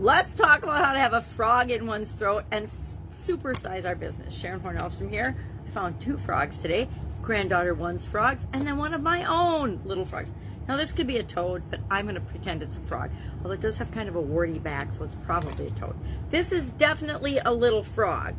Let's talk about how to have a frog in one's throat and supersize our business. Sharon Hornellstrom here. I found two frogs today. Granddaughter one's frogs, and then one of my own little frogs. Now this could be a toad, but I'm going to pretend it's a frog. Although it does have kind of a warty back, so it's probably a toad. This is definitely a little frog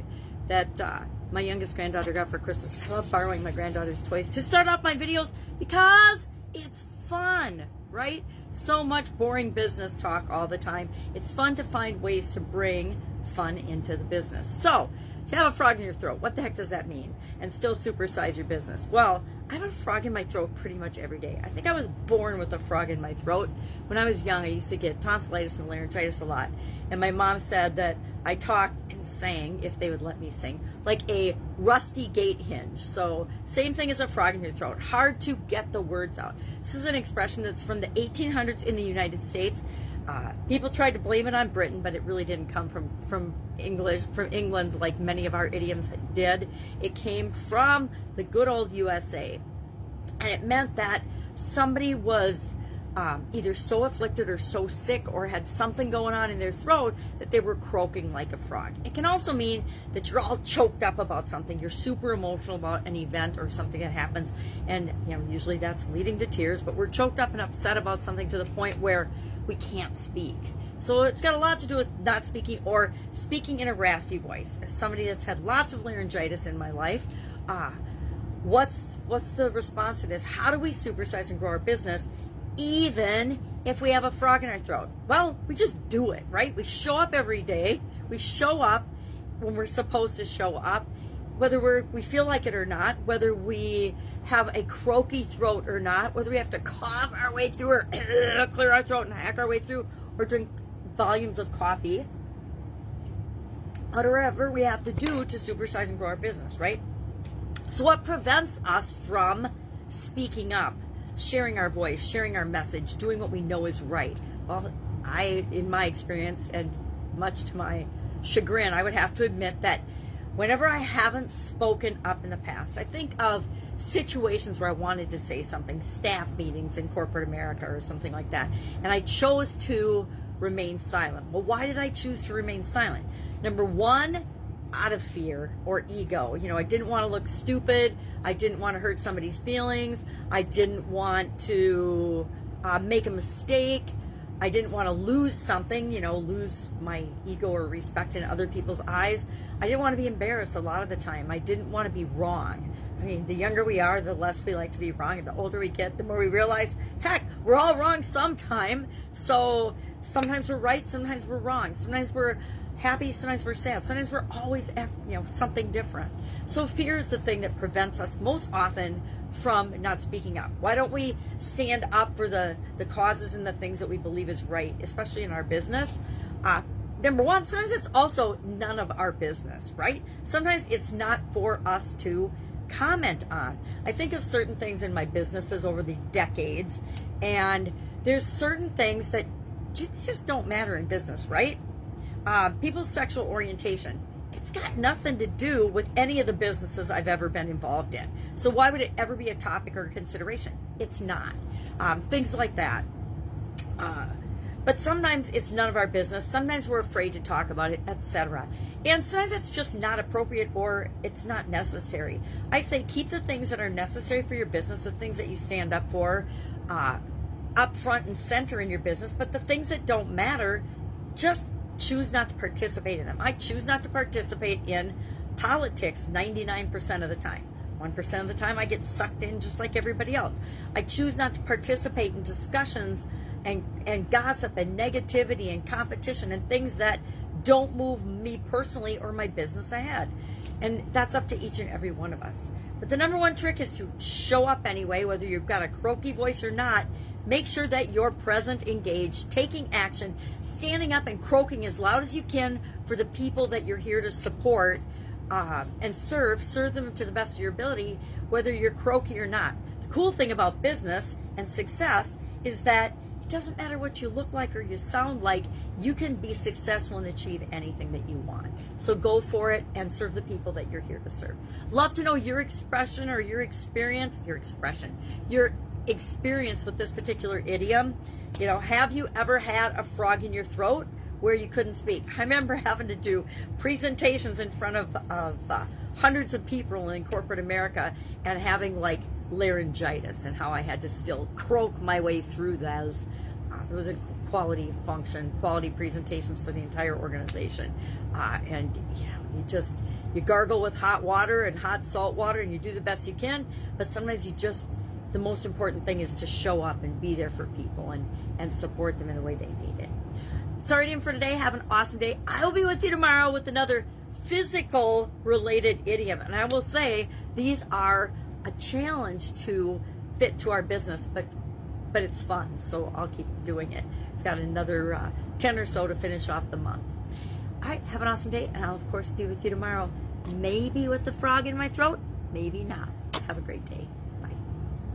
that uh, my youngest granddaughter got for Christmas. I love borrowing my granddaughter's toys to start off my videos because it's fun, right? So much boring business talk all the time. It's fun to find ways to bring fun into the business. So, to have a frog in your throat, what the heck does that mean? And still supersize your business? Well, I have a frog in my throat pretty much every day. I think I was born with a frog in my throat. When I was young, I used to get tonsillitis and laryngitis a lot. And my mom said that I talk and sang, if they would let me sing, like a rusty gate hinge. So, same thing as a frog in your throat. Hard to get the words out. This is an expression that's from the 1800s in the United States. Uh, people tried to blame it on Britain, but it really didn't come from from English from England like many of our idioms did. It came from the good old USA, and it meant that somebody was um, either so afflicted or so sick or had something going on in their throat that they were croaking like a frog. It can also mean that you're all choked up about something. You're super emotional about an event or something that happens, and you know usually that's leading to tears. But we're choked up and upset about something to the point where we can't speak. So it's got a lot to do with not speaking or speaking in a raspy voice. As somebody that's had lots of laryngitis in my life, uh, what's what's the response to this? How do we supersize and grow our business even if we have a frog in our throat? Well, we just do it, right? We show up every day. We show up when we're supposed to show up, whether we're, we feel like it or not, whether we have a croaky throat or not, whether we have to cough our way through or clear our throat and hack our way through or drink volumes of coffee, whatever we have to do to supersize and grow our business, right? So, what prevents us from speaking up? Sharing our voice, sharing our message, doing what we know is right. Well, I, in my experience, and much to my chagrin, I would have to admit that whenever I haven't spoken up in the past, I think of situations where I wanted to say something, staff meetings in corporate America or something like that, and I chose to remain silent. Well, why did I choose to remain silent? Number one, out of fear or ego. You know, I didn't want to look stupid. I didn't want to hurt somebody's feelings. I didn't want to uh, make a mistake. I didn't want to lose something, you know, lose my ego or respect in other people's eyes. I didn't want to be embarrassed a lot of the time. I didn't want to be wrong. I mean, the younger we are, the less we like to be wrong. And the older we get, the more we realize, heck, we're all wrong sometime. So sometimes we're right, sometimes we're wrong. Sometimes we're happy, sometimes we're sad, sometimes we're always, you know, something different. So fear is the thing that prevents us most often from not speaking up. Why don't we stand up for the the causes and the things that we believe is right, especially in our business? Uh, number one, sometimes it's also none of our business, right? Sometimes it's not for us to comment on. I think of certain things in my businesses over the decades, and there's certain things that just don't matter in business, right? Uh, people's sexual orientation. It's got nothing to do with any of the businesses I've ever been involved in. So why would it ever be a topic or consideration? It's not. Um, things like that. Uh, but sometimes it's none of our business. Sometimes we're afraid to talk about it, etc. And sometimes it's just not appropriate or it's not necessary. I say keep the things that are necessary for your business, the things that you stand up for, uh, up front and center in your business. But the things that don't matter, just choose not to participate in them. I choose not to participate in politics 99% of the time. 1% of the time I get sucked in just like everybody else. I choose not to participate in discussions and, and gossip and negativity and competition and things that don't move me personally or my business ahead. And that's up to each and every one of us. But the number one trick is to show up anyway, whether you've got a croaky voice or not. Make sure that you're present, engaged, taking action, standing up and croaking as loud as you can for the people that you're here to support uh, and serve. Serve them to the best of your ability, whether you're croaky or not. The cool thing about business and success is that it doesn't matter what you look like or you sound like, you can be successful and achieve anything that you want. So go for it and serve the people that you're here to serve. Love to know your expression or your experience, your expression, your experience with this particular idiom. You know, have you ever had a frog in your throat? where you couldn't speak. I remember having to do presentations in front of, of uh, hundreds of people in corporate America and having like laryngitis and how I had to still croak my way through those. Uh, it was a quality function, quality presentations for the entire organization. Uh, and you know, you just you gargle with hot water and hot salt water and you do the best you can, but sometimes you just the most important thing is to show up and be there for people and and support them in the way they need it. Sorry in for today. Have an awesome day. I will be with you tomorrow with another physical related idiom. And I will say these are a challenge to fit to our business, but but it's fun, so I'll keep doing it. I've got another uh, 10 or so to finish off the month. All right, have an awesome day, and I'll, of course, be with you tomorrow. Maybe with the frog in my throat, maybe not. Have a great day.